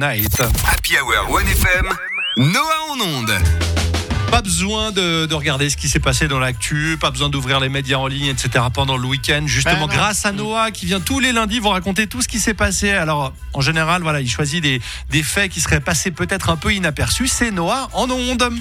Night. Happy Hour 1FM, Noah en onde. Pas besoin de, de regarder ce qui s'est passé dans l'actu, pas besoin d'ouvrir les médias en ligne, etc. pendant le week-end. Justement, Ben grâce à Noah qui vient tous les lundis vous raconter tout ce qui s'est passé. Alors, en général, voilà, il choisit des, des faits qui seraient passés peut-être un peu inaperçus. C'est Noah en onde.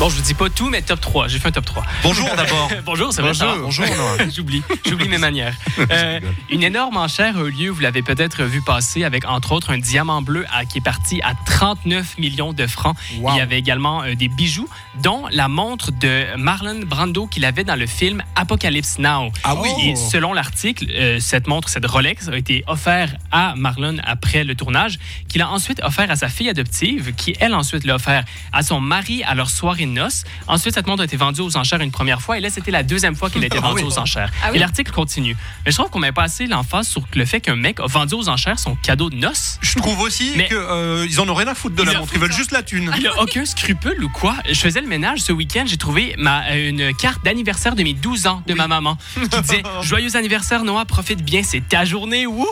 Bon, je vous dis pas tout, mais top 3. J'ai fait un top 3. Bonjour d'abord. Bonjour, ça va, ça va? Bonjour Noah. J'oublie, j'oublie mes manières. Euh, une énorme enchère a eu lieu, vous l'avez peut-être vu passer, avec entre autres un diamant bleu à- qui est parti à 39 millions de francs. Wow. Il y avait également euh, des bijoux, dont la montre de Marlon Brando qu'il avait dans le film Apocalypse Now. Ah oui. Et selon l'article, euh, cette montre, cette Rolex, a été offerte à Marlon après le tournage, qu'il a ensuite offert à sa fille adoptive, qui elle ensuite l'a offert à son mari à leur soirée noces. Ensuite, cette montre a été vendue aux enchères une première fois, et là, c'était la deuxième fois qu'elle a été Ah vendue oui. aux enchères. Ah oui? Et l'article continue. Mais je trouve qu'on met pas assez l'emphase sur le fait qu'un mec a vendu aux enchères son cadeau de noces. Je trouve aussi Mais- qu'ils en ont rien à foutre de la montre. Ils veulent juste la thune. Il a aucun scrupule ou quoi? Je faisais le ménage ce week-end, j'ai trouvé ma, euh, une carte d'anniversaire de mes 12 ans de ma maman qui disait Joyeux anniversaire Noah, profite bien, c'est ta journée, wouhou!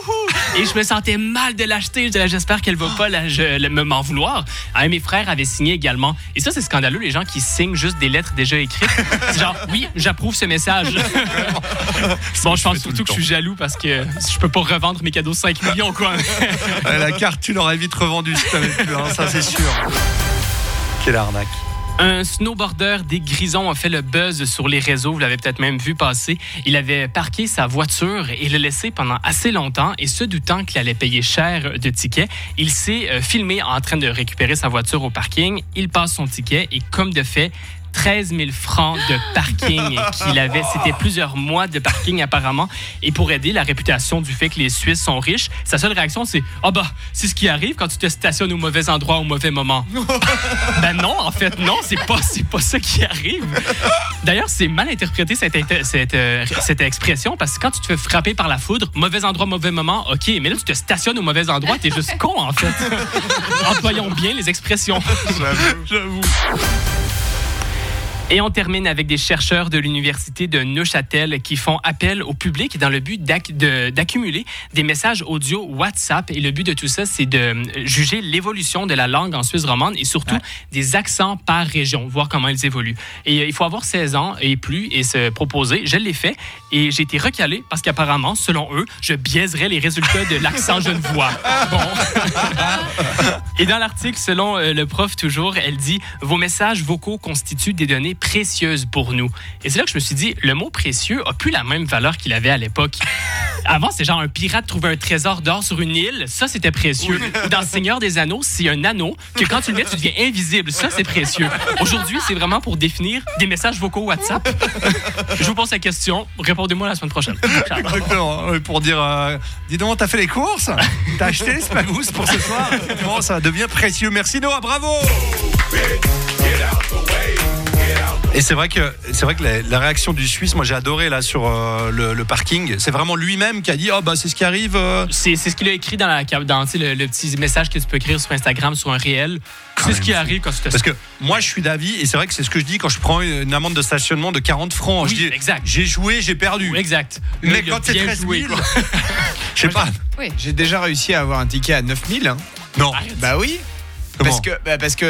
Et je me sentais mal de l'acheter. J'espère qu'elle va pas la- je- le- me m'en vouloir. Ah, mes frères avaient signé également. Et ça, c'est scandaleux, les gens qui signent juste des lettres déjà écrites. C'est genre, oui, j'approuve ce message. bon, je pense surtout que je suis jaloux parce que je peux pas revendre mes cadeaux 5 millions, quoi. La carte, tu l'aurais vite revendue si t'avais pu, hein, ça c'est sûr. Quelle arnaque. Un snowboarder des Grisons a fait le buzz sur les réseaux. Vous l'avez peut-être même vu passer. Il avait parqué sa voiture et l'a laissé pendant assez longtemps. Et se doutant qu'il allait payer cher de tickets, il s'est euh, filmé en train de récupérer sa voiture au parking. Il passe son ticket et comme de fait, 13 000 francs de parking qu'il avait. C'était plusieurs mois de parking apparemment. Et pour aider la réputation du fait que les Suisses sont riches, sa seule réaction c'est Ah bah, c'est ce qui arrive quand tu te stationnes au mauvais endroit au mauvais moment. ben non, en fait, non, c'est pas, c'est pas ça qui arrive. D'ailleurs, c'est mal interprété cette, cette, euh, cette expression parce que quand tu te fais frapper par la foudre, mauvais endroit, mauvais moment, ok, mais là tu te stationnes au mauvais endroit, t'es juste con en fait. Employons bien les expressions. J'avoue. Et on termine avec des chercheurs de l'Université de Neuchâtel qui font appel au public dans le but de- d'accumuler des messages audio WhatsApp. Et le but de tout ça, c'est de euh, juger l'évolution de la langue en Suisse romande et surtout des accents par région, voir comment ils évoluent. Et euh, il faut avoir 16 ans et plus et se proposer. Je l'ai fait et j'ai été recalé parce qu'apparemment, selon eux, je biaiserais les résultats de l'accent genevois. Bon. Et dans l'article, selon euh, le prof toujours, elle dit Vos messages vocaux constituent des données précieuses pour nous. Et c'est là que je me suis dit Le mot précieux a plus la même valeur qu'il avait à l'époque. Avant, c'est genre un pirate trouvait un trésor d'or sur une île, ça c'était précieux. Ou dans Seigneur des Anneaux, c'est un anneau que quand tu le mets, tu deviens invisible, ça c'est précieux. Aujourd'hui, c'est vraiment pour définir des messages vocaux WhatsApp. Je vous pose la question, répondez-moi la semaine prochaine. Ciao. Exactement. Oui, Pour dire, euh, dis donc, t'as fait les courses? T'as acheté les spagous pour ce soir? Effectivement, ça devient précieux? Merci Noah, bravo et c'est vrai que c'est vrai que la, la réaction du Suisse, moi j'ai adoré là sur euh, le, le parking. C'est vraiment lui-même qui a dit oh bah c'est ce qui arrive. euh. C'est c'est ce qu'il a écrit dans, la, dans le, le petit message que tu peux écrire sur Instagram, sur un réel. C'est ce qui arrive quand tu te Parce que moi je suis d'avis et c'est vrai que c'est ce que je dis quand je prends une amende de stationnement de 40 francs. Oui, je dis exact. j'ai joué, j'ai perdu. Exact. Mais quand c'est bien 13 joué, 000, quoi. je sais pas. Oui. J'ai déjà réussi à avoir un ticket à 9000. Hein. Non. Arrête. Bah oui. Comment Parce que, bah parce que